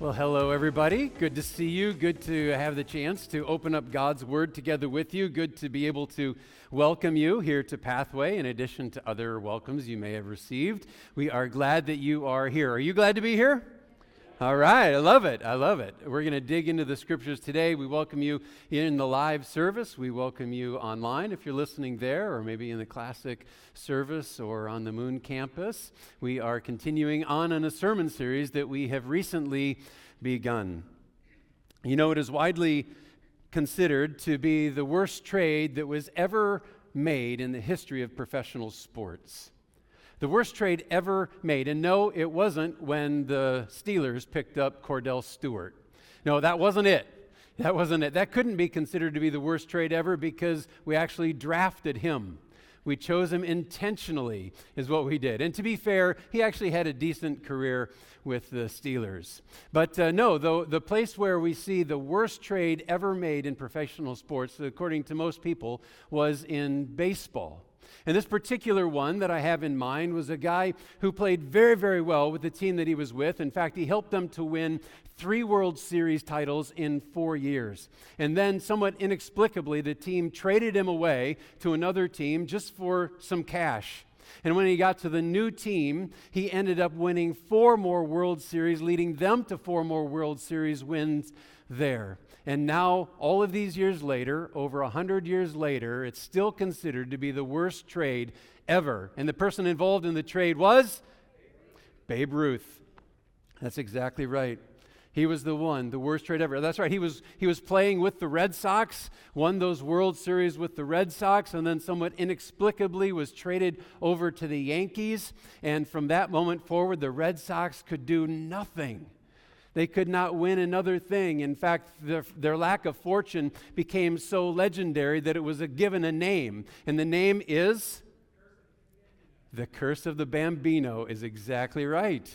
Well, hello, everybody. Good to see you. Good to have the chance to open up God's Word together with you. Good to be able to welcome you here to Pathway, in addition to other welcomes you may have received. We are glad that you are here. Are you glad to be here? All right, I love it. I love it. We're going to dig into the scriptures today. We welcome you in the live service. We welcome you online if you're listening there, or maybe in the classic service or on the Moon campus. We are continuing on in a sermon series that we have recently begun. You know, it is widely considered to be the worst trade that was ever made in the history of professional sports. The worst trade ever made. And no, it wasn't when the Steelers picked up Kordell Stewart. No, that wasn't it. That wasn't it. That couldn't be considered to be the worst trade ever because we actually drafted him. We chose him intentionally, is what we did. And to be fair, he actually had a decent career with the Steelers. But uh, no, the, the place where we see the worst trade ever made in professional sports, according to most people, was in baseball. And this particular one that I have in mind was a guy who played very, very well with the team that he was with. In fact, he helped them to win three World Series titles in four years. And then, somewhat inexplicably, the team traded him away to another team just for some cash. And when he got to the new team, he ended up winning four more World Series, leading them to four more World Series wins there. And now, all of these years later, over 100 years later, it's still considered to be the worst trade ever. And the person involved in the trade was Babe Ruth. That's exactly right. He was the one, the worst trade ever. That's right. He was, he was playing with the Red Sox, won those World Series with the Red Sox, and then somewhat inexplicably was traded over to the Yankees. And from that moment forward, the Red Sox could do nothing they could not win another thing. In fact, their, their, lack of fortune became so legendary that it was a, given a name. And the name is? The Curse of the Bambino is exactly right.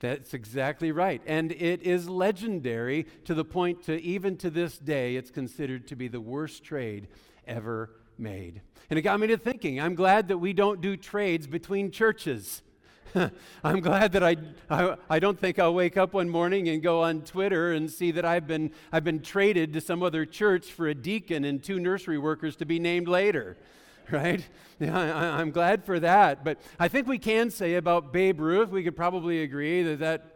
That's exactly right. And it is legendary to the point to even to this day, it's considered to be the worst trade ever made. And it got me to thinking I'm glad that we don't do trades between churches. I'm glad that I, I, I, don't think I'll wake up one morning and go on Twitter and see that I've been, I've been traded to some other church for a deacon and two nursery workers to be named later, right? Yeah, I, I'm glad for that. But I think we can say about Babe Ruth, we could probably agree that that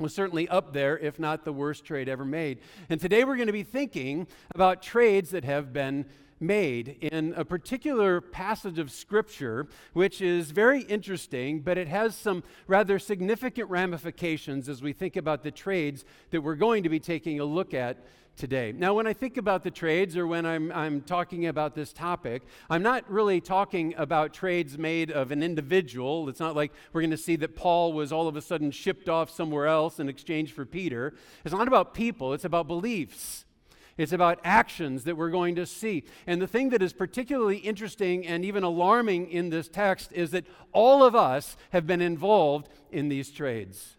was certainly up there, if not the worst trade ever made. And today we're going to be thinking about trades that have been made in a particular passage of Scripture, which is very interesting, but it has some rather significant ramifications as we think about the trades that we're going to be taking a look at today. Now, when I think about the trades or when I'm, I'm talking about this topic, I'm not really talking about trades made of an individual. It's not like we're going to see that Paul was all of a sudden shipped off somewhere else in exchange for Peter. It's not about people, it's about beliefs. It's about actions that we're going to see. And the thing that is particularly interesting and even alarming in this text is that all of us have been involved in these trades.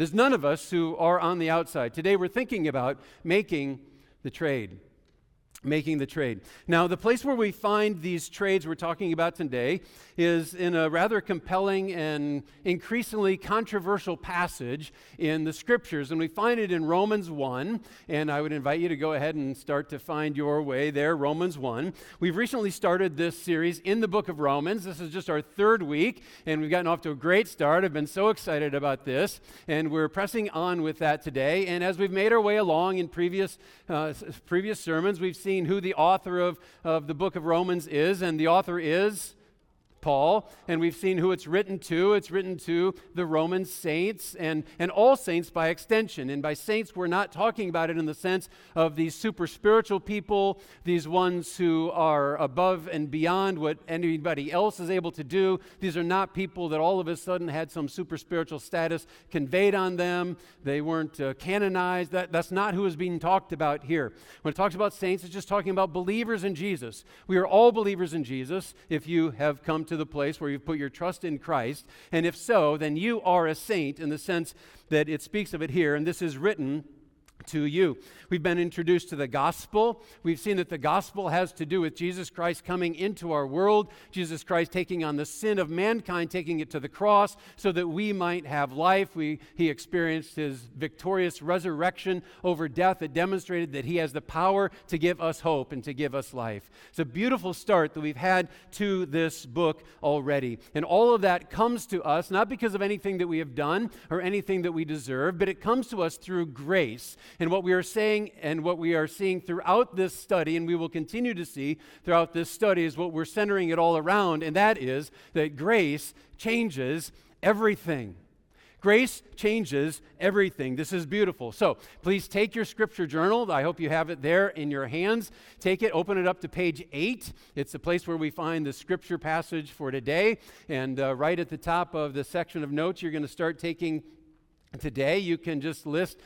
There's none of us who are on the outside. Today we're thinking about making the trade making the trade. Now, the place where we find these trades we're talking about today is in a rather compelling and increasingly controversial passage in the scriptures. And we find it in Romans 1. And I would invite you to go ahead and start to find your way there, Romans 1. We've recently started this series in the book of Romans. This is just our third week, and we've gotten off to a great start. I've been so excited about this. And we're pressing on with that today. And as we've made our way along in previous, uh, previous sermons, we've seen seen who the author of, of the book of Romans is, and the author is Paul, and we've seen who it's written to. It's written to the Roman saints and, and all saints by extension. And by saints, we're not talking about it in the sense of these super spiritual people, these ones who are above and beyond what anybody else is able to do. These are not people that all of a sudden had some super spiritual status conveyed on them. They weren't uh, canonized. That, that's not who is being talked about here. When it talks about saints, it's just talking about believers in Jesus. We are all believers in Jesus if you have come to the place where you've put your trust in Christ? And if so, then you are a saint in the sense that it speaks of it here. And this is written to you. We've been introduced to the gospel. We've seen that the gospel has to do with Jesus Christ coming into our world, Jesus Christ taking on the sin of mankind, taking it to the cross so that we might have life. We, he experienced his victorious resurrection over death that demonstrated that he has the power to give us hope and to give us life. It's a beautiful start that we've had to this book already. And all of that comes to us not because of anything that we have done or anything that we deserve, but it comes to us through grace and what we are saying and what we are seeing throughout this study, and we will continue to see throughout this study, is what we're centering it all around, and that is that grace changes everything. Grace changes everything. This is beautiful. So please take your scripture journal. I hope you have it there in your hands. Take it, open it up to page eight. It's the place where we find the scripture passage for today. And uh, right at the top of the section of notes, you're going to start taking today. You can just list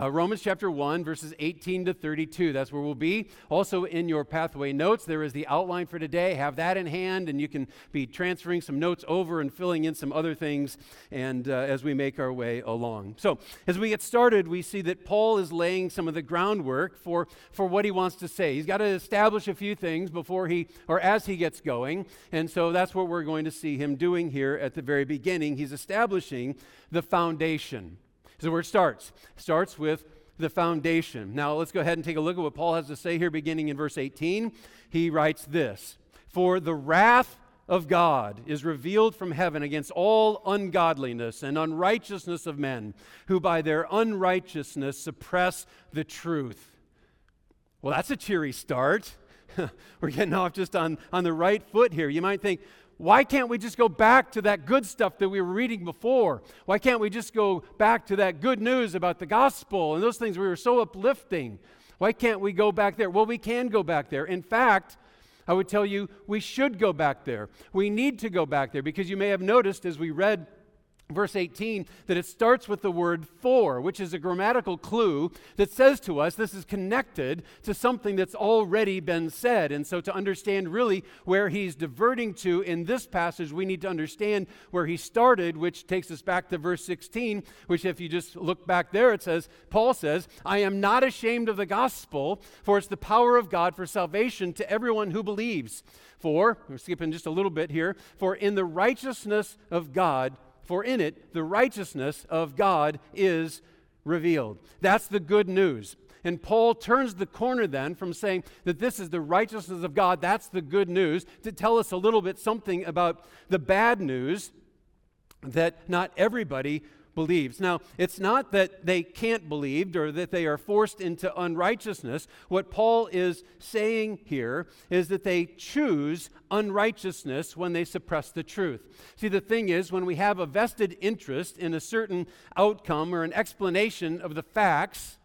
uh, Romans chapter 1, verses 18 to 32. That's where we'll be. Also, in your pathway notes, there is the outline for today. Have that in hand, and you can be transferring some notes over and filling in some other things and uh, as we make our way along. So, as we get started, we see that Paul is laying some of the groundwork for, for what he wants to say. He's got to establish a few things before he, or as he gets going. And so, that's what we're going to see him doing here at the very beginning. He's establishing the foundation. So where it starts. It starts with the foundation. Now let's go ahead and take a look at what Paul has to say here, beginning in verse 18. He writes this For the wrath of God is revealed from heaven against all ungodliness and unrighteousness of men, who by their unrighteousness suppress the truth. Well, that's a cheery start. We're getting off just on, on the right foot here. You might think, why can't we just go back to that good stuff that we were reading before? Why can't we just go back to that good news about the gospel and those things we were so uplifting? Why can't we go back there? Well, we can go back there. In fact, I would tell you we should go back there. We need to go back there because you may have noticed as we read verse 18 that it starts with the word for, which is a grammatical clue that says to us this is connected to something that's already been said. And so, to understand really where he's diverting to in this passage, we need to understand where he started, which takes us back to verse 16, which, if you just look back there, it says, Paul says, I am not ashamed of the gospel, for it's the power of God for salvation to everyone who believes. For, we're skipping just a little bit here, for in the righteousness of God, for in it the righteousness of God is revealed. That's the good news. And Paul turns the corner then from saying that this is the righteousness of God, that's the good news, to tell us a little bit something about the bad news that not everybody believes. Now, it's not that they can't believe or that they are forced into unrighteousness. What Paul is saying here is that they choose unrighteousness when they suppress the truth. See, the thing is, when we have a vested interest in a certain outcome or an explanation of the facts,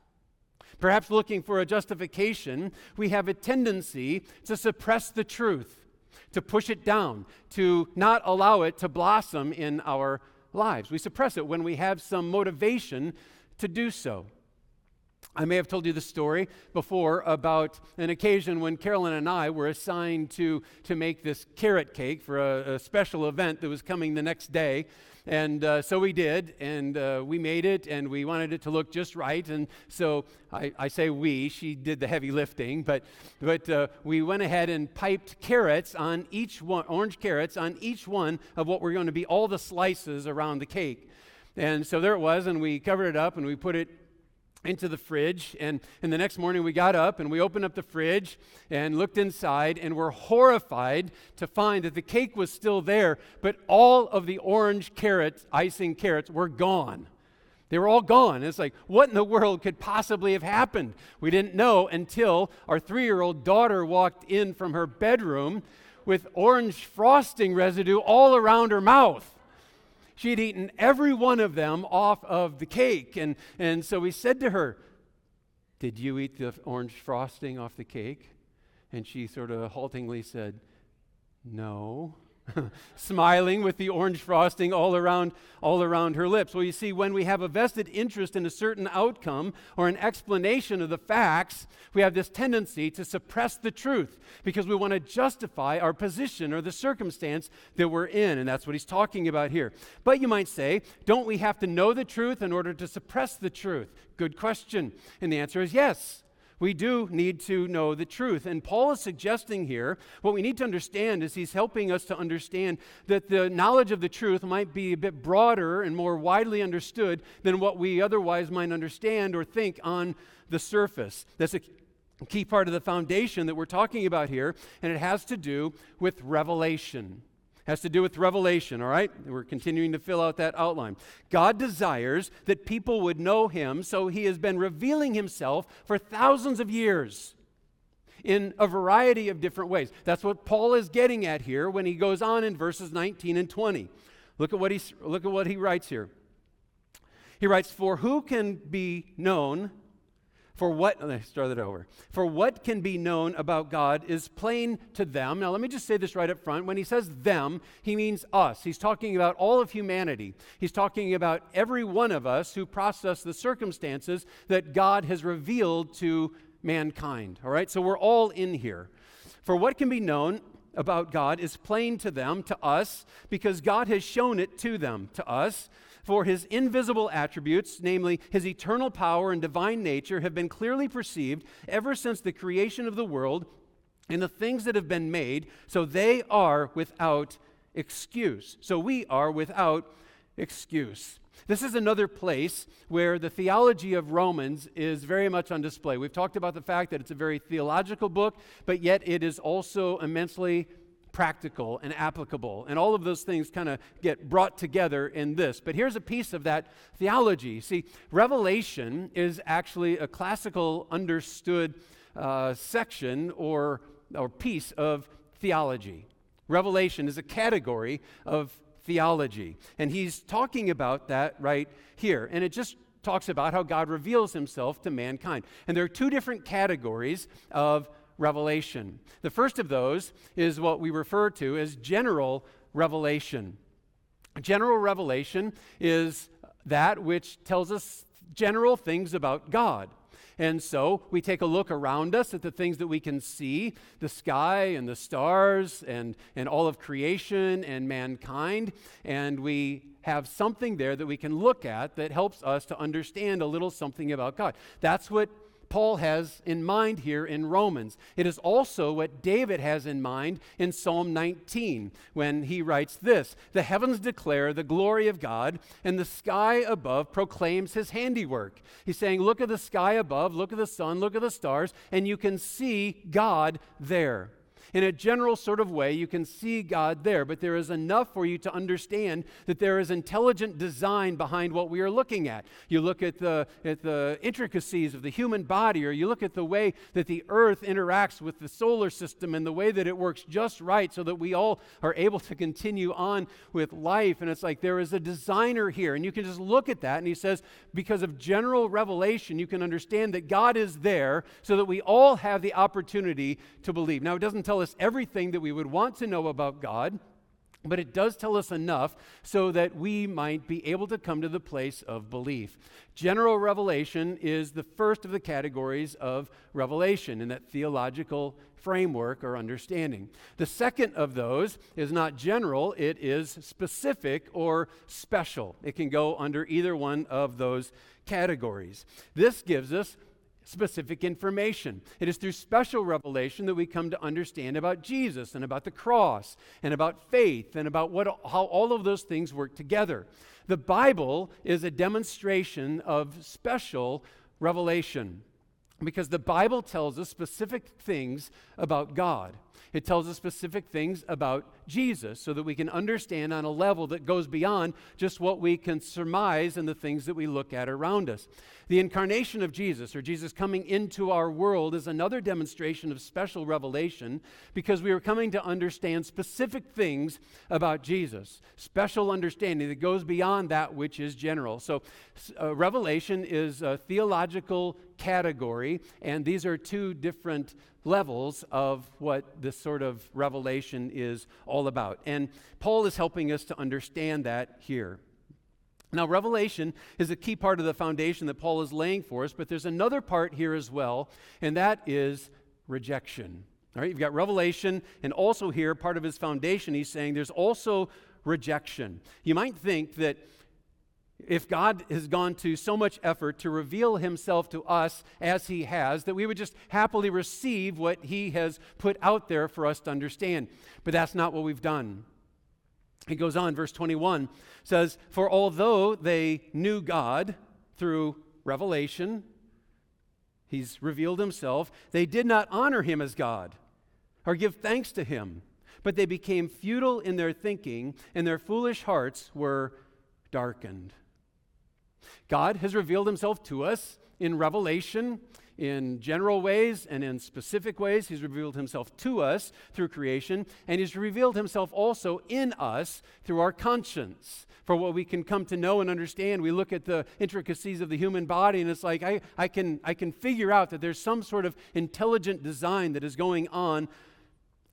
perhaps looking for a justification, we have a tendency to suppress the truth, to push it down, to not allow it to blossom in our lives. We suppress it when we have some motivation to do so. I may have told you the story before about an occasion when Carolyn and I were assigned to, to make this carrot cake for a, a special event that was coming the next day. And uh, so we did, and uh, we made it, and we wanted it to look just right. And so I, I say we, she did the heavy lifting, but, but uh, we went ahead and piped carrots on each one, orange carrots on each one of what were going to be all the slices around the cake. And so there it was, and we covered it up and we put it into the fridge. And, and the next morning we got up and we opened up the fridge and looked inside and were horrified to find that the cake was still there, but all of the orange carrots, icing carrots, were gone. They were all gone. It's like, what in the world could possibly have happened? We didn't know until our three year old daughter walked in from her bedroom with orange frosting residue all around her mouth. She had eaten every one of them off of the cake. And, and so we said to her, Did you eat the orange frosting off the cake? And she sort of haltingly said, No. smiling with the orange frosting all around all around her lips. Well, you see, when we have a vested interest in a certain outcome or an explanation of the facts, we have this tendency to suppress the truth because we want to justify our position or the circumstance that we're in, and that's what he's talking about here. But you might say, don't we have to know the truth in order to suppress the truth? Good question. And the answer is yes. We do need to know the truth. And Paul is suggesting here what we need to understand is he's helping us to understand that the knowledge of the truth might be a bit broader and more widely understood than what we otherwise might understand or think on the surface. That's a key part of the foundation that we're talking about here, and it has to do with revelation has to do with revelation, all right? We're continuing to fill out that outline. God desires that people would know him, so he has been revealing himself for thousands of years in a variety of different ways. That's what Paul is getting at here when he goes on in verses 19 and 20. Look at what he, look at what he writes here. He writes, For who can be known for what, let me start it over. For what can be known about God is plain to them. Now, let me just say this right up front. When he says them, he means us. He's talking about all of humanity. He's talking about every one of us who process the circumstances that God has revealed to mankind. All right? So we're all in here. For what can be known about God is plain to them, to us, because God has shown it to them, to us. For his invisible attributes, namely his eternal power and divine nature, have been clearly perceived ever since the creation of the world and the things that have been made, so they are without excuse. So we are without excuse. This is another place where the theology of Romans is very much on display. We've talked about the fact that it's a very theological book, but yet it is also immensely practical and applicable. And all of those things kind of get brought together in this. But here's a piece of that theology. See, Revelation is actually a classical understood uh, section or, or piece of theology. Revelation is a category of theology. And he's talking about that right here. And it just talks about how God reveals himself to mankind. And there are two different categories of revelation. The first of those is what we refer to as general revelation. General revelation is that which tells us general things about God. And so we take a look around us at the things that we can see the sky and the stars and, and all of creation and mankind. And we have something there that we can look at that helps us to understand a little something about God. That's what Paul has in mind here in Romans. It is also what David has in mind in Psalm 19 when he writes this The heavens declare the glory of God, and the sky above proclaims his handiwork. He's saying, Look at the sky above, look at the sun, look at the stars, and you can see God there in a general sort of way, you can see God there, but there is enough for you to understand that there is intelligent design behind what we are looking at. You look at the, at the intricacies of the human body, or you look at the way that the earth interacts with the solar system and the way that it works just right so that we all are able to continue on with life. And it's like there is a designer here, and you can just look at that, and he says, because of general revelation, you can understand that God is there so that we all have the opportunity to believe. Now, it doesn't tell tell us everything that we would want to know about God, but it does tell us enough so that we might be able to come to the place of belief. General revelation is the first of the categories of revelation in that theological framework or understanding. The second of those is not general, it is specific or special. It can go under either one of those categories. This gives us specific information. It is through special revelation that we come to understand about Jesus and about the cross and about faith and about what, how all of those things work together. The Bible is a demonstration of special revelation because the Bible tells us specific things about God. It tells us specific things about Jesus so that we can understand on a level that goes beyond just what we can surmise and the things that we look at around us. The incarnation of Jesus, or Jesus coming into our world, is another demonstration of special revelation because we are coming to understand specific things about Jesus, special understanding that goes beyond that which is general. So, uh, revelation is a theological category, and these are two different levels of what this sort of revelation is all about. And Paul is helping us to understand that here. Now, revelation is a key part of the foundation that Paul is laying for us, but there's another part here as well, and that is rejection. All right, you've got revelation, and also here, part of his foundation, he's saying there's also rejection. You might think that if God has gone to so much effort to reveal himself to us as he has, that we would just happily receive what he has put out there for us to understand. But that's not what we've done. He goes on, verse 21 says, For although they knew God through revelation, he's revealed himself, they did not honor him as God or give thanks to him, but they became futile in their thinking, and their foolish hearts were darkened. God has revealed himself to us in revelation in general ways and in specific ways. He's revealed himself to us through creation, and he's revealed himself also in us through our conscience. For what we can come to know and understand, we look at the intricacies of the human body, and it's like I, I, can, I can figure out that there's some sort of intelligent design that is going on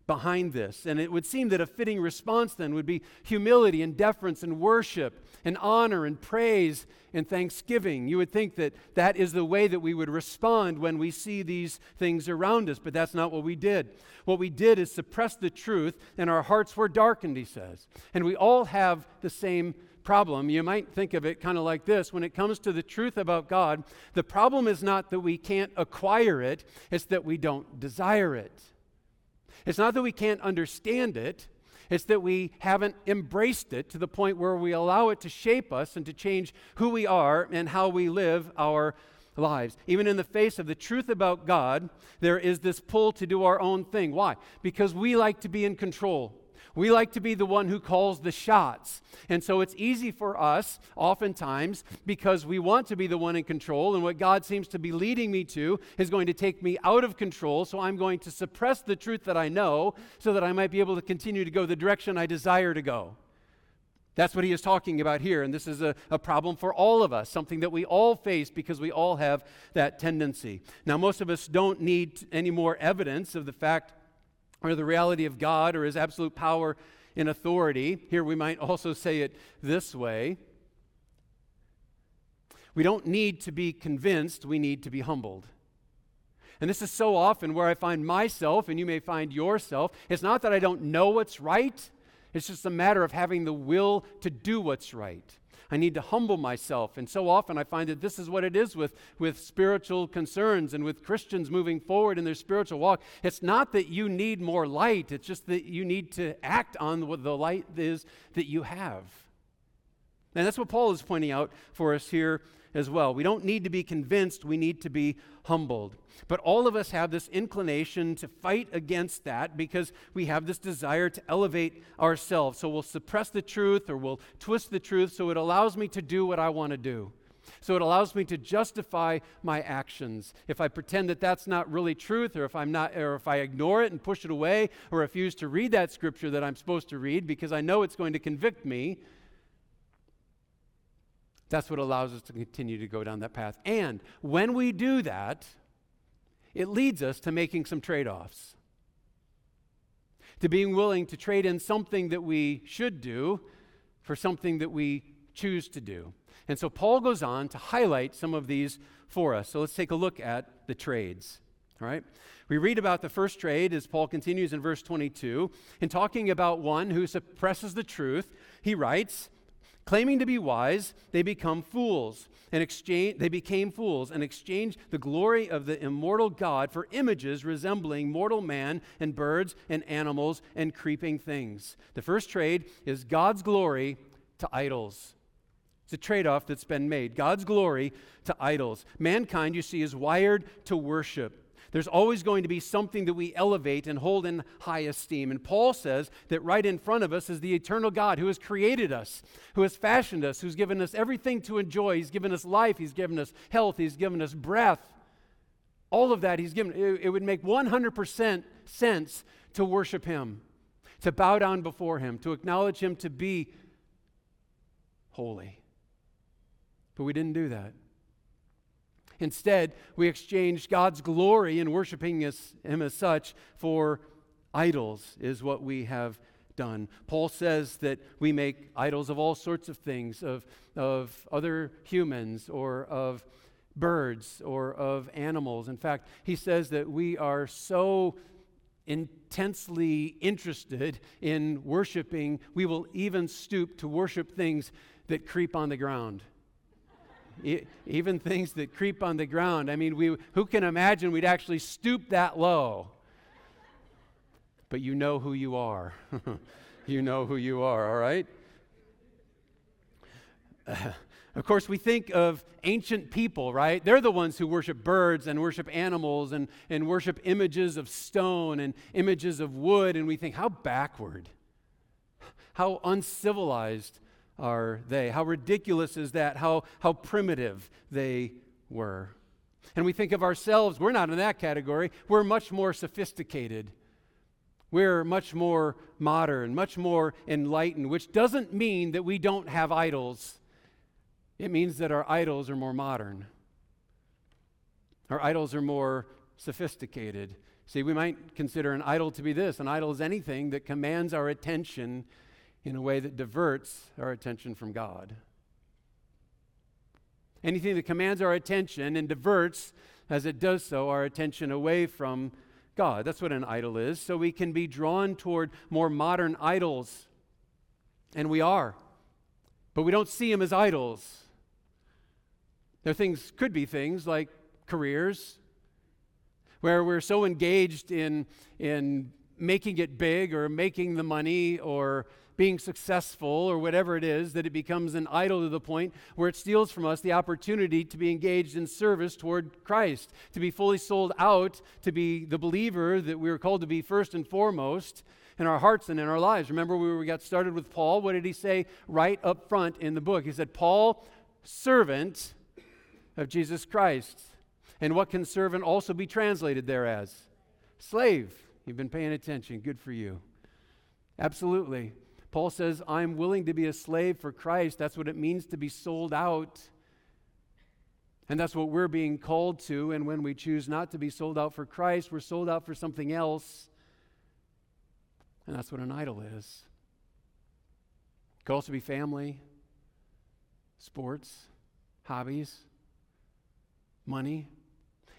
behind this. And it would seem that a fitting response then would be humility and deference and worship and honor and praise and thanksgiving. You would think that that is the way that we would respond when we see these things around us, but that's not what we did. What we did is suppress the truth, and our hearts were darkened, he says. And we all have the same problem. You might think of it kind of like this when it comes to the truth about God, the problem is not that we can't acquire it, it's that we don't desire it. It's not that we can't understand it, it's that we haven't embraced it to the point where we allow it to shape us and to change who we are and how we live our lives. Even in the face of the truth about God, there is this pull to do our own thing. Why? Because we like to be in control. We like to be the one who calls the shots. And so it's easy for us, oftentimes, because we want to be the one in control. And what God seems to be leading me to is going to take me out of control. So I'm going to suppress the truth that I know so that I might be able to continue to go the direction I desire to go. That's what he is talking about here. And this is a, a, problem for all of us, something that we all face because we all have that tendency. Now, most of us don't need any more evidence of the fact or the reality of God or his absolute power and authority. Here we might also say it this way We don't need to be convinced, we need to be humbled. And this is so often where I find myself, and you may find yourself. It's not that I don't know what's right, it's just a matter of having the will to do what's right. I need to humble myself. And so often I find that this is what it is with, with spiritual concerns and with Christians moving forward in their spiritual walk. It's not that you need more light, it's just that you need to act on what the light is that you have. And that's what Paul is pointing out for us here as well. We don't need to be convinced, we need to be humbled. But all of us have this inclination to fight against that because we have this desire to elevate ourselves. So we'll suppress the truth or we'll twist the truth so it allows me to do what I want to do. So it allows me to justify my actions. If I pretend that that's not really truth, or if I'm not, or if I ignore it and push it away, or refuse to read that scripture that I'm supposed to read because I know it's going to convict me, that's what allows us to continue to go down that path. And when we do that, it leads us to making some trade offs, to being willing to trade in something that we should do for something that we choose to do. And so Paul goes on to highlight some of these for us. So let's take a look at the trades. All right? We read about the first trade as Paul continues in verse 22. In talking about one who suppresses the truth, he writes, Claiming to be wise, they become fools and exchange they became fools and exchanged the glory of the immortal God for images resembling mortal man and birds and animals and creeping things. The first trade is God's glory to idols. It's a trade off that's been made. God's glory to idols. Mankind, you see, is wired to worship. There's always going to be something that we elevate and hold in high esteem. And Paul says that right in front of us is the eternal God who has created us, who has fashioned us, who's given us everything to enjoy. He's given us life, He's given us health, He's given us breath. All of that He's given. It, would make 100% sense to worship Him, to bow down before Him, to acknowledge Him to be holy. But we didn't do that. Instead, we exchange God's glory in worshiping Him as such for idols, is what we have done. Paul says that we make idols of all sorts of things, of, of other humans or of birds or of animals. In fact, he says that we are so intensely interested in worshiping, we will even stoop to worship things that creep on the ground. Even things that creep on the ground. I mean, we, who can imagine we'd actually stoop that low? But you know who you are. you know who you are, all right? Uh, of course, we think of ancient people, right? They're the ones who worship birds and worship animals and, and worship images of stone and images of wood, and we think, how backward, how uncivilized are they? How ridiculous is that? How, how primitive they were. And we think of ourselves, we're not in that category. We're much more sophisticated. We're much more modern, much more enlightened, which doesn't mean that we don't have idols it means that our idols are more modern. Our idols are more sophisticated. See, we might consider an idol to be this an idol is anything that commands our attention in a way that diverts our attention from God. Anything that commands our attention and diverts, as it does so, our attention away from God. That's what an idol is. So we can be drawn toward more modern idols. And we are. But we don't see them as idols. There things could be things like careers, where we're so engaged in, in making it big or making the money or being successful or whatever it is that it becomes an idol to the point where it steals from us the opportunity to be engaged in service toward Christ, to be fully sold out, to be the believer that we were called to be first and foremost in our hearts and in our lives. Remember, we got started with Paul. What did he say right up front in the book? He said, Paul, servant of Jesus Christ. And what can servant also be translated there as? Slave. You've been paying attention. Good for you. Absolutely. Paul says, I'm willing to be a slave for Christ. That's what it means to be sold out. And that's what we're being called to. And when we choose not to be sold out for Christ, we're sold out for something else. And that's what an idol is. It could also be family, sports, hobbies, money,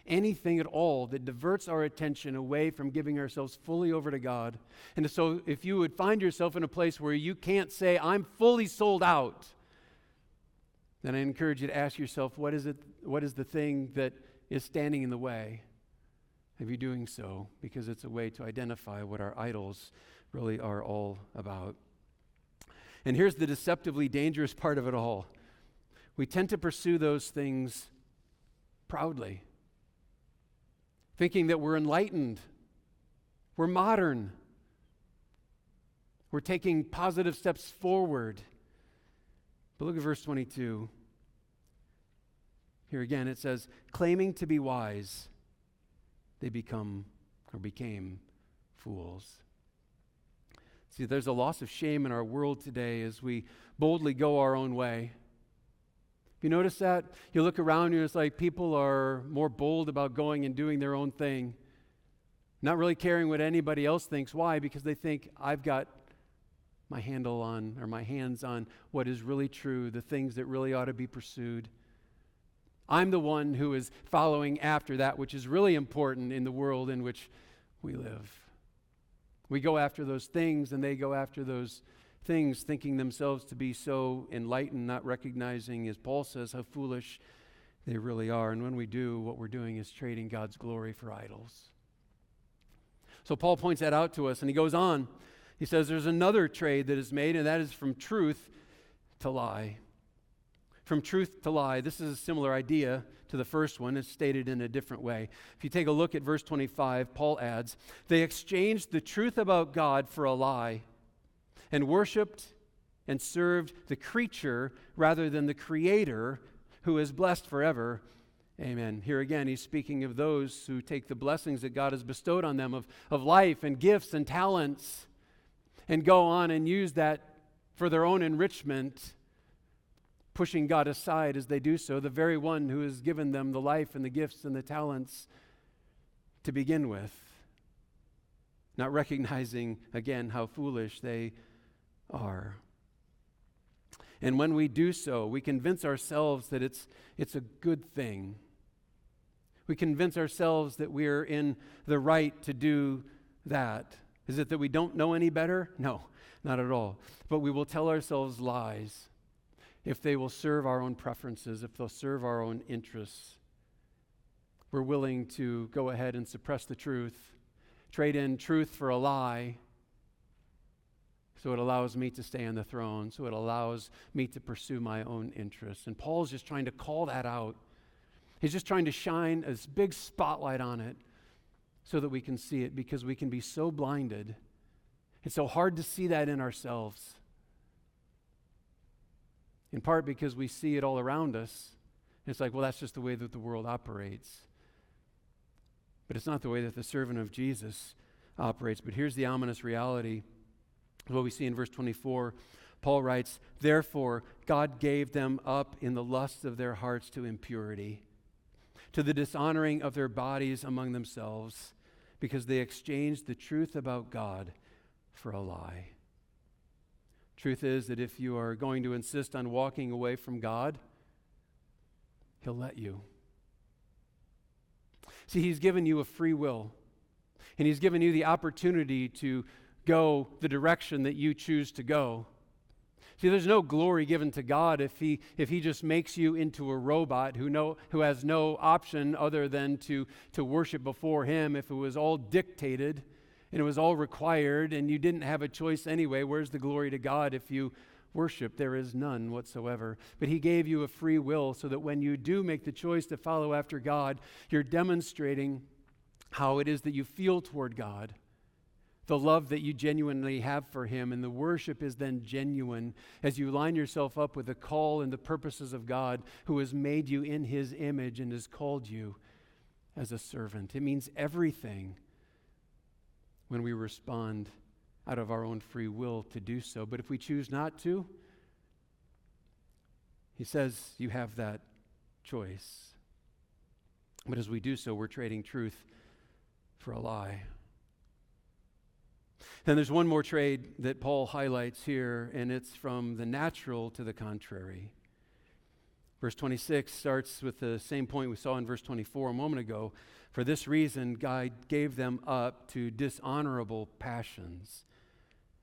anything at all that diverts our attention away from giving ourselves fully over to God. And so, if you would find yourself in a place where you can't say, I'm fully sold out, then I encourage you to ask yourself, what is, it, what is the thing that is standing in the way of you doing so? Because it's a way to identify what our idols really are all about. And here's the deceptively dangerous part of it all we tend to pursue those things proudly, thinking that we're enlightened, we're modern, we're taking positive steps forward. But look at verse 22. Here again it says, claiming to be wise, they become or became fools. See, there's a loss of shame in our world today as we boldly go our own way. You notice that? You look around you, it's like people are more bold about going and doing their own thing, not really caring what anybody else thinks. Why? Because they think, I've got my handle on, or my hands on what is really true, the things that really ought to be pursued. I'm the one who is following after that which is really important in the world in which we live. We go after those things, and they go after those things, thinking themselves to be so enlightened, not recognizing, as Paul says, how foolish they really are. And when we do, what we're doing is trading God's glory for idols. So Paul points that out to us, and he goes on. He says there's another trade that is made, and that is from truth to lie. From truth to lie. This is a similar idea to the first one. It's stated in a different way. If you take a look at verse 25, Paul adds, They exchanged the truth about God for a lie and worshiped and served the creature rather than the creator who is blessed forever. Amen. Here again, he's speaking of those who take the blessings that God has bestowed on them of, of life and gifts and talents and go on and use that for their own enrichment. pushing God aside as they do so, the very one who has given them the life and the gifts and the talents to begin with, not recognizing again how foolish they are. And when we do so, we convince ourselves that it's, it's a good thing. We convince ourselves that we're in the right to do that. Is it that we don't know any better? No, not at all. But we will tell ourselves lies if they will serve our own preferences, if they'll serve our own interests. We're willing to go ahead and suppress the truth, trade in truth for a lie, so it allows me to stay on the throne, so it allows me to pursue my own interests. And Paul's just trying to call that out. He's just trying to shine a big spotlight on it so that we can see it because we can be so blinded. It's so hard to see that in ourselves. In part because we see it all around us. It's like, well, that's just the way that the world operates. But it's not the way that the servant of Jesus operates. But here's the ominous reality what we see in verse 24. Paul writes, Therefore, God gave them up in the lusts of their hearts to impurity, to the dishonoring of their bodies among themselves because they exchanged the truth about God for a lie. Truth is that if you are going to insist on walking away from God, He'll let you. See, He's given you a free will, and He's given you the opportunity to go the direction that you choose to go. See, there's no glory given to God if he, if he just makes you into a robot who, know, who has no option other than to, to worship before him. If it was all dictated and it was all required and you didn't have a choice anyway, where's the glory to God if you worship? There is none whatsoever. But he gave you a free will so that when you do make the choice to follow after God, you're demonstrating how it is that you feel toward God the love that you genuinely have for Him, and the worship is then genuine as you line yourself up with the call and the purposes of God who has made you in His image and has called you as a servant. It means everything when we respond out of our own free will to do so. But if we choose not to, He says you have that choice. But as we do so, we're trading truth for a lie. Then there's one more trade that Paul highlights here, and it's from the natural to the contrary. Verse 26 starts with the same point we saw in verse 24 a moment ago. For this reason, God gave them up to dishonorable passions.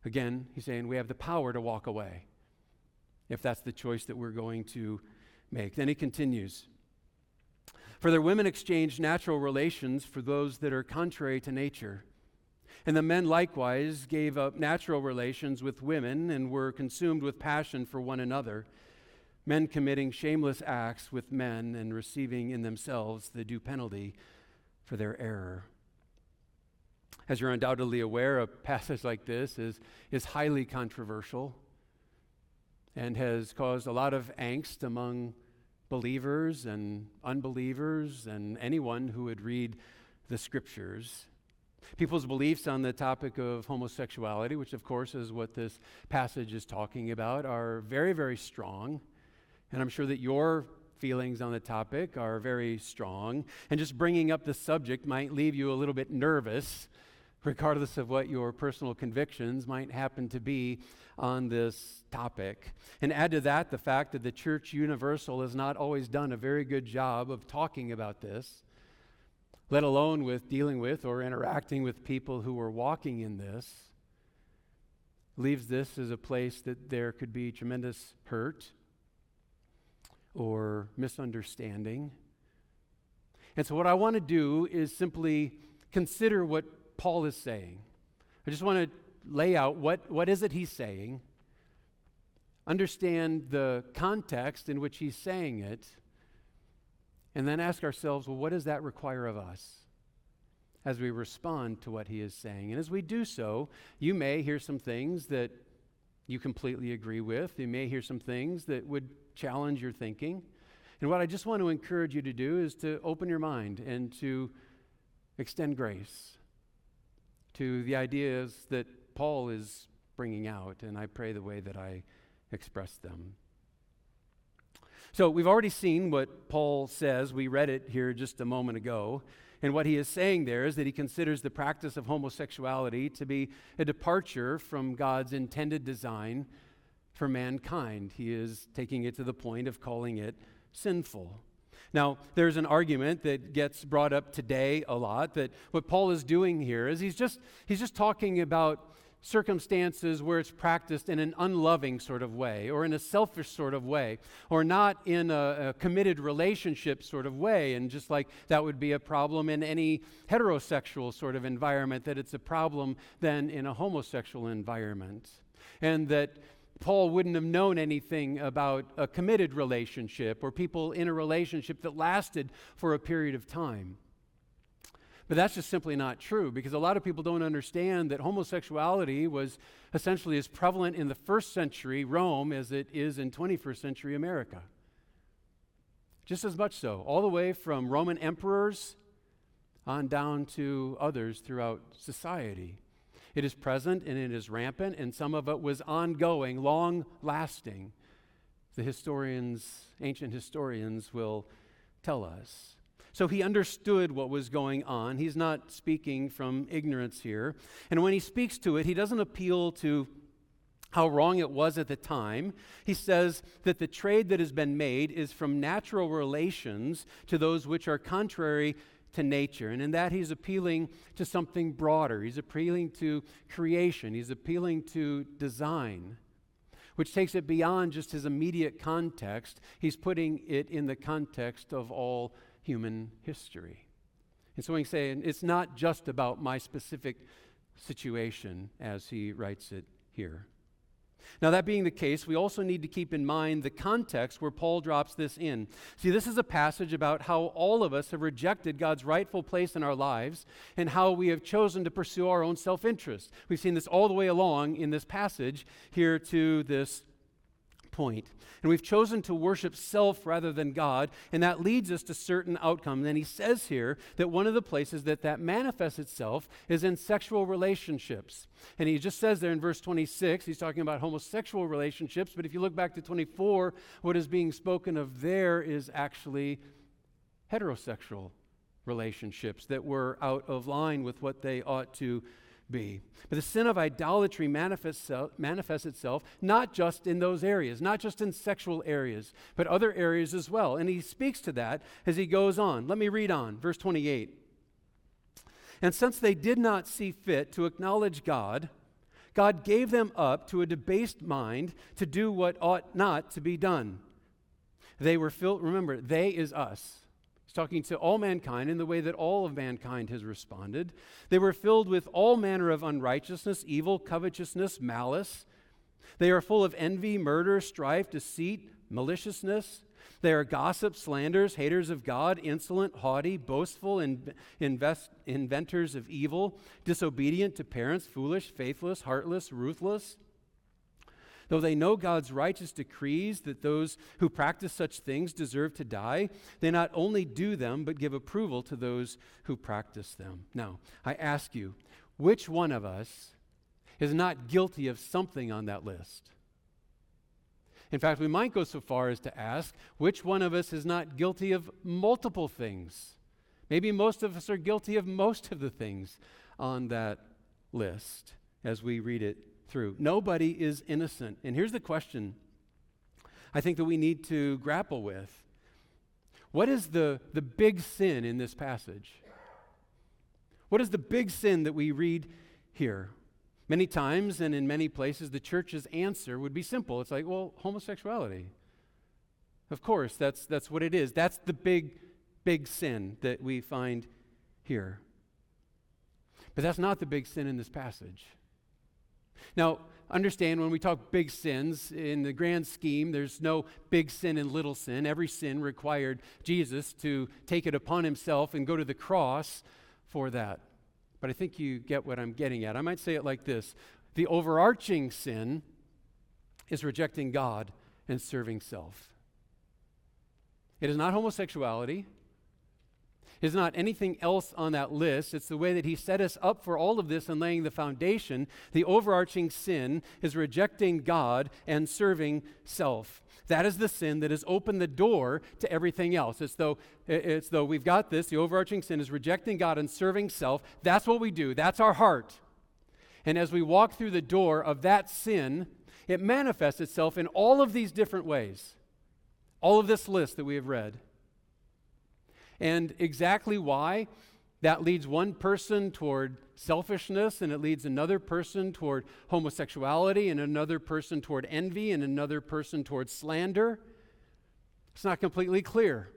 Again, he's saying we have the power to walk away if that's the choice that we're going to make. Then he continues For their women exchanged natural relations for those that are contrary to nature. And the men likewise gave up natural relations with women and were consumed with passion for one another, men committing shameless acts with men and receiving in themselves the due penalty for their error. As you're undoubtedly aware, a passage like this is, is highly controversial and has caused a lot of angst among believers and unbelievers and anyone who would read the scriptures. People's beliefs on the topic of homosexuality, which of course is what this passage is talking about, are very, very strong. And I'm sure that your feelings on the topic are very strong. And just bringing up the subject might leave you a little bit nervous, regardless of what your personal convictions might happen to be on this topic. And add to that the fact that the Church Universal has not always done a very good job of talking about this let alone with dealing with or interacting with people who are walking in this, leaves this as a place that there could be tremendous hurt or misunderstanding. And so, what I want to do is simply consider what Paul is saying. I just want to lay out what, what is it he's saying, understand the context in which he's saying it, and then ask ourselves, well, what does that require of us as we respond to what he is saying? And as we do so, you may hear some things that you completely agree with. You may hear some things that would challenge your thinking. And what I just want to encourage you to do is to open your mind and to extend grace to the ideas that Paul is bringing out. And I pray the way that I express them. So we've already seen what Paul says. We read it here just a moment ago. And what he is saying there is that he considers the practice of homosexuality to be a departure from God's intended design for mankind. He is taking it to the point of calling it sinful. Now, there's an argument that gets brought up today a lot that what Paul is doing here is he's just he's just talking about circumstances where it's practiced in an unloving sort of way or in a selfish sort of way or not in a, a, committed relationship sort of way and just like that would be a problem in any heterosexual sort of environment that it's a problem then in a homosexual environment and that Paul wouldn't have known anything about a committed relationship or people in a relationship that lasted for a period of time. But that's just simply not true because a lot of people don't understand that homosexuality was essentially as prevalent in the first century Rome as it is in 21st century America. Just as much so, all the way from Roman emperors on down to others throughout society. It is present and it is rampant, and some of it was ongoing, long lasting. The historians, ancient historians, will tell us. So he understood what was going on. He's not speaking from ignorance here. And when he speaks to it, he doesn't appeal to how wrong it was at the time. He says that the trade that has been made is from natural relations to those which are contrary to nature. And in that, he's appealing to something broader. He's appealing to creation, he's appealing to design, which takes it beyond just his immediate context. He's putting it in the context of all human history. And so he's saying it's not just about my specific situation as he writes it here. Now, that being the case, we also need to keep in mind the context where Paul drops this in. See, this is a passage about how all of us have rejected God's rightful place in our lives and how we have chosen to pursue our own self interest. We've seen this all the way along in this passage here to this point. And we've chosen to worship self rather than God, and that leads us to certain outcomes. And he says here that one of the places that that manifests itself is in sexual relationships. And he just says there in verse 26, he's talking about homosexual relationships, but if you look back to 24, what is being spoken of there is actually heterosexual relationships that were out of line with what they ought to be. But the sin of idolatry manifests, manifests itself not just in those areas, not just in sexual areas, but other areas as well. And he speaks to that as he goes on. Let me read on, verse 28. And since they did not see fit to acknowledge God, God gave them up to a debased mind to do what ought not to be done. They were filled, remember, they is us. He's talking to all mankind in the way that all of mankind has responded. They were filled with all manner of unrighteousness, evil, covetousness, malice. They are full of envy, murder, strife, deceit, maliciousness. They are gossips, slanders, haters of God, insolent, haughty, boastful, in, invest, inventors of evil, disobedient to parents, foolish, faithless, heartless, ruthless. Though they know God's righteous decrees that those who practice such things deserve to die, they not only do them, but give approval to those who practice them. Now, I ask you, which one of us is not guilty of something on that list? In fact, we might go so far as to ask which one of us is not guilty of multiple things. Maybe most of us are guilty of most of the things on that list as we read it through. Nobody is innocent. And here's the question I think that we need to grapple with What is the, the big sin in this passage? What is the big sin that we read here? Many times and in many places, the church's answer would be simple. It's like, well, homosexuality. Of course, that's, that's what it is. That's the big, big sin that we find here. But that's not the big sin in this passage. Now, understand when we talk big sins, in the grand scheme, there's no big sin and little sin. Every sin required Jesus to take it upon himself and go to the cross for that. But I think you get what I'm getting at. I might say it like this The overarching sin is rejecting God and serving self. It is not homosexuality. Is not anything else on that list. It's the way that he set us up for all of this and laying the foundation. The overarching sin is rejecting God and serving self. That is the sin that has opened the door to everything else. It's though, it's though we've got this, the overarching sin is rejecting God and serving self. That's what we do, that's our heart. And as we walk through the door of that sin, it manifests itself in all of these different ways. All of this list that we have read. And exactly why that leads one person toward selfishness, and it leads another person toward homosexuality, and another person toward envy, and another person toward slander. It's not completely clear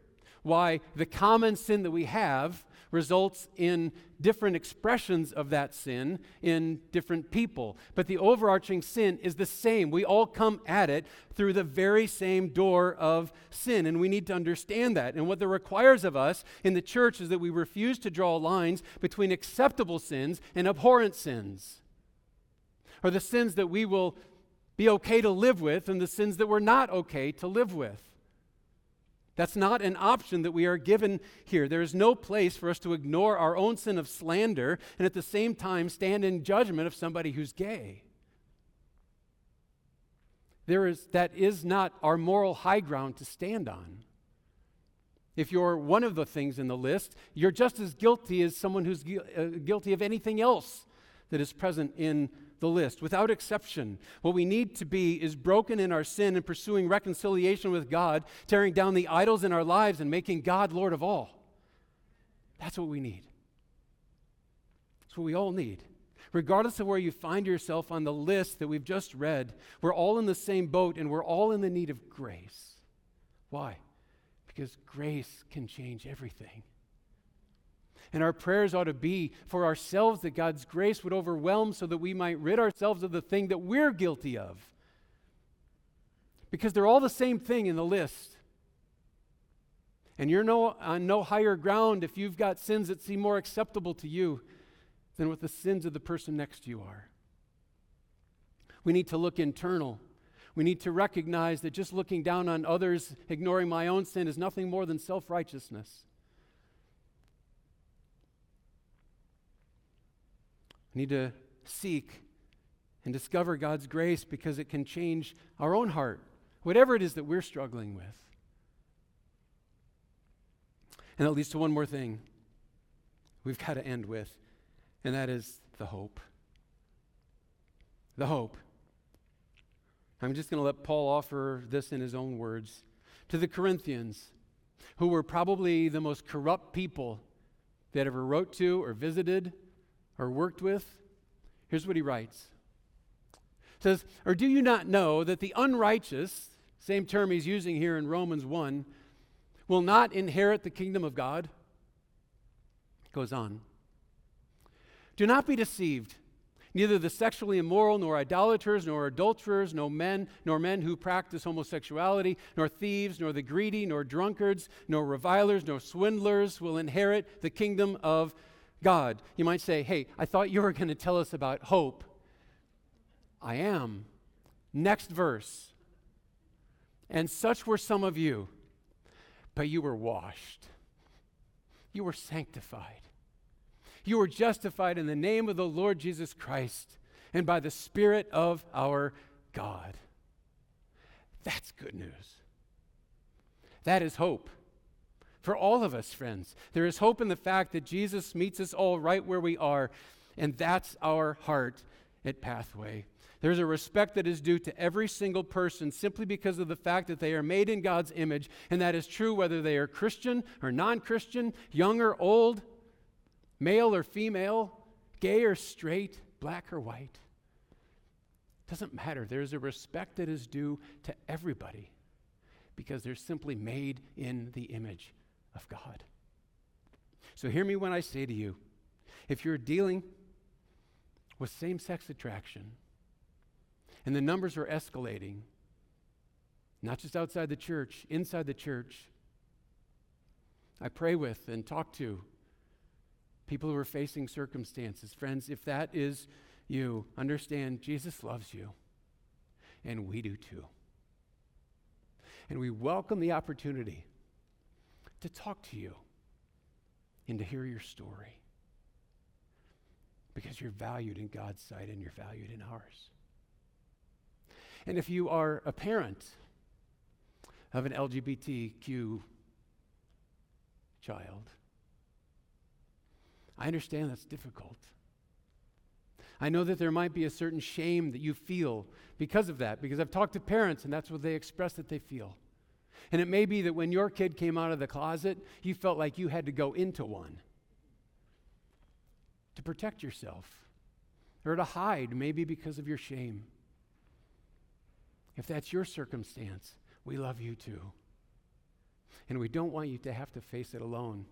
why the common sin that we have results in different expressions of that sin in different people. But the overarching sin is the same. We all come at it through the very same door of sin, and we need to understand that. And what that requires of us in the church is that we refuse to draw lines between acceptable sins and abhorrent sins, or the sins that we will be okay to live with and the sins that we're not okay to live with. That's not an option that we are given here. There is no place for us to ignore our own sin of slander and at the same time stand in judgment of somebody who's gay. There is, that is not our moral high ground to stand on. If you're one of the things in the list, you're just as guilty as someone who's gu- uh, guilty of anything else that is present in the list, without exception. What we need to be is broken in our sin and pursuing reconciliation with God, tearing down the idols in our lives and making God Lord of all. That's what we need. That's what we all need. Regardless of where you find yourself on the list that we've just read, we're all in the same boat and we're all in the need of grace. Why? Because grace can change everything. And our prayers ought to be for ourselves that God's grace would overwhelm so that we might rid ourselves of the thing that we're guilty of. Because they're all the same thing in the list. And you're no, on no higher ground if you've got sins that seem more acceptable to you than what the sins of the person next to you are. We need to look internal. We need to recognize that just looking down on others, ignoring my own sin, is nothing more than self righteousness. Need to seek and discover God's grace because it can change our own heart, whatever it is that we're struggling with. And that leads to one more thing we've got to end with, and that is the hope. The hope. I'm just going to let Paul offer this in his own words. To the Corinthians, who were probably the most corrupt people that ever wrote to or visited or worked with, here's what he writes. It says, Or do you not know that the unrighteous, same term he's using here in Romans 1, will not inherit the kingdom of God? Goes on. Do not be deceived. Neither the sexually immoral, nor idolaters, nor adulterers, nor men, nor men who practice homosexuality, nor thieves, nor the greedy, nor drunkards, nor revilers, nor swindlers will inherit the kingdom of God. You might say, hey, I thought you were going to tell us about hope. I am. Next verse. And such were some of you, but you were washed, you were sanctified, you were justified in the name of the Lord Jesus Christ and by the Spirit of our God. That's good news. That is hope for all of us, friends. There is hope in the fact that Jesus meets us all right where we are, and that's our heart at Pathway. There's a respect that is due to every single person simply because of the fact that they are made in God's image, and that is true whether they are Christian or non Christian, young or old, male or female, gay or straight, black or white. Doesn't matter. There's a respect that is due to everybody because they're simply made in the image of God. So hear me when I say to you if you're dealing with same sex attraction and the numbers are escalating, not just outside the church, inside the church, I pray with and talk to people who are facing circumstances. Friends, if that is you, understand Jesus loves you, and we do too. And we welcome the opportunity to talk to you and to hear your story. Because you're valued in God's sight and you're valued in ours. And if you are a parent of an LGBTQ child, I understand that's difficult. I know that there might be a certain shame that you feel because of that, because I've talked to parents and that's what they express that they feel. And it may be that when your kid came out of the closet, you felt like you had to go into one to protect yourself or to hide, maybe because of your shame. If that's your circumstance, we love you too. And we don't want you to have to face it alone.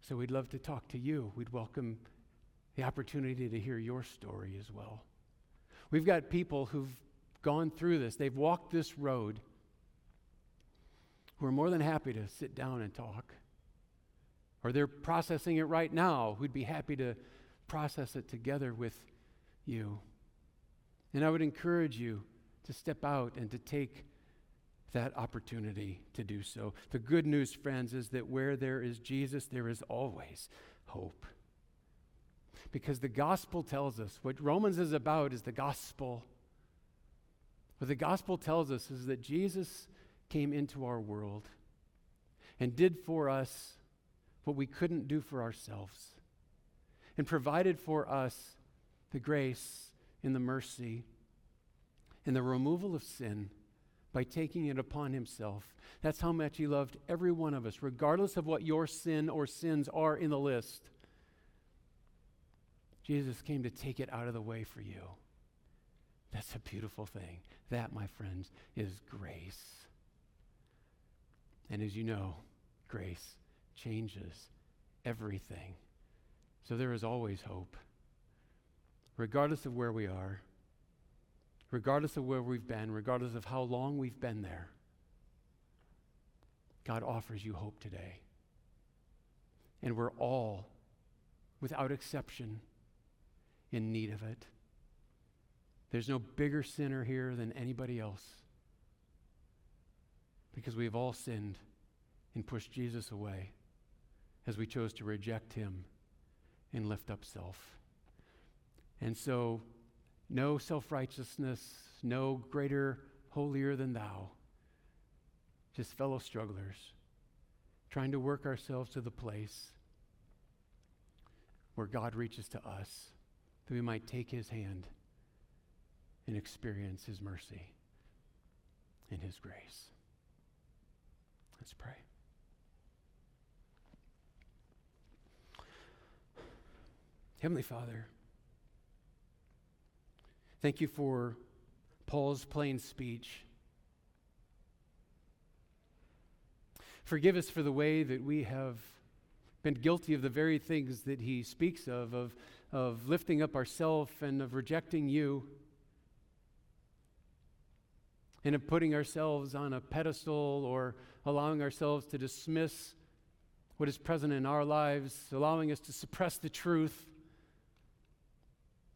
So we'd love to talk to you. We'd welcome the opportunity to hear your story as well. We've got people who've gone through this, they've walked this road, who are more than happy to sit down and talk. Or they're processing it right now, who'd be happy to process it together with you. And I would encourage you to step out and to take that opportunity to do so. The good news, friends, is that where there is Jesus, there is always hope. Because the gospel tells us what Romans is about is the gospel. What the gospel tells us is that Jesus came into our world and did for us what we couldn't do for ourselves and provided for us the grace and the mercy and the removal of sin by taking it upon himself. That's how much he loved every one of us, regardless of what your sin or sins are in the list. Jesus came to take it out of the way for you. That's a beautiful thing. That, my friends, is grace. And as you know, grace changes everything. So there is always hope. Regardless of where we are, regardless of where we've been, regardless of how long we've been there, God offers you hope today. And we're all, without exception, in need of it. There's no bigger sinner here than anybody else because we've all sinned and pushed Jesus away as we chose to reject him and lift up self. And so, no self righteousness, no greater, holier than thou. Just fellow strugglers, trying to work ourselves to the place where God reaches to us, that we might take his hand and experience his mercy and his grace. Let's pray. Heavenly Father, thank you for Paul's plain speech. Forgive us for the way that we have been guilty of the very things that he speaks of, of, of lifting up ourself and of rejecting you and of putting ourselves on a pedestal or allowing ourselves to dismiss what is present in our lives, allowing us to suppress the truth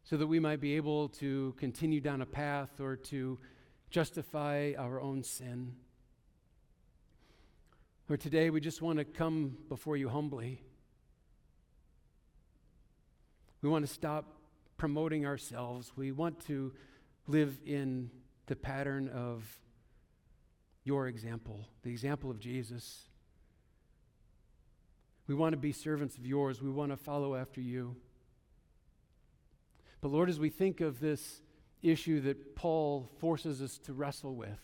so that we might be able to continue down a path or to justify our own sin. Or today we just want to come before you humbly. We want to stop promoting ourselves. We want to live in the pattern of your example, the example of Jesus. We want to be servants of yours. We want to follow after you. But Lord, as we think of this issue that Paul forces us to wrestle with,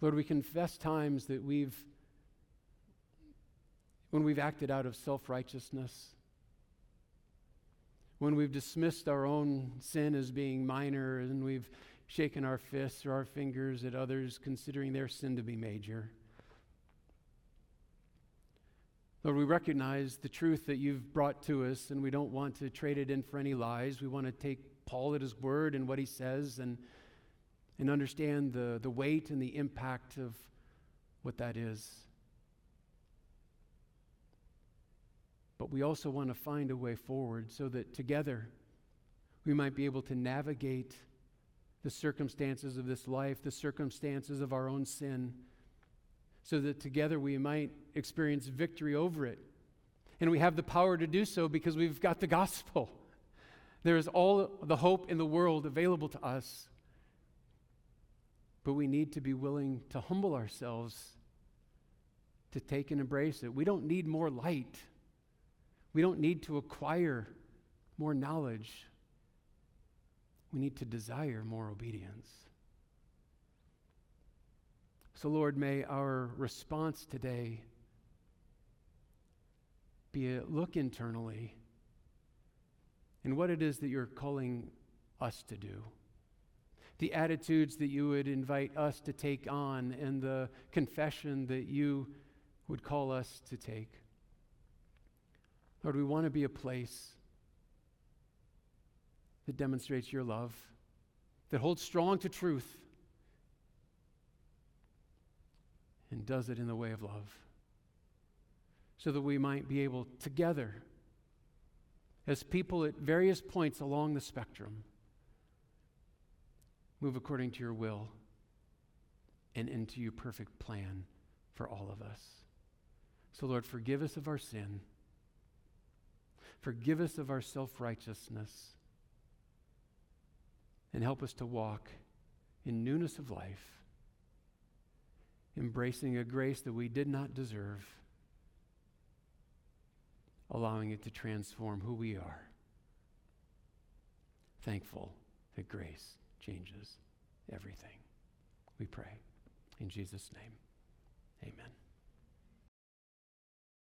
Lord, we confess times that we've, when we've acted out of self righteousness, when we've dismissed our own sin as being minor and we've shaken our fists or our fingers at others, considering their sin to be major. Lord, we recognize the truth that you've brought to us, and we don't want to trade it in for any lies. We want to take Paul at his word and what he says and, and understand the, the weight and the impact of what that is. But we also want to find a way forward so that together we might be able to navigate the circumstances of this life, the circumstances of our own sin so that together we might experience victory over it. And we have the power to do so because we've got the gospel. There is all the hope in the world available to us. But we need to be willing to humble ourselves to take and embrace it. We don't need more light. We don't need to acquire more knowledge. We need to desire more obedience. So, Lord, may our response today be a look internally in what it is that you're calling us to do. The attitudes that you would invite us to take on, and the confession that you would call us to take. Lord, we want to be a place that demonstrates your love, that holds strong to truth, and does it in the way of love, so that we might be able together, as people at various points along the spectrum, move according to your will and into your perfect plan for all of us. So, Lord, forgive us of our sin. Forgive us of our self righteousness. And help us to walk in newness of life, embracing a grace that we did not deserve, allowing it to transform who we are. Thankful that grace changes everything. We pray. In Jesus' name, amen.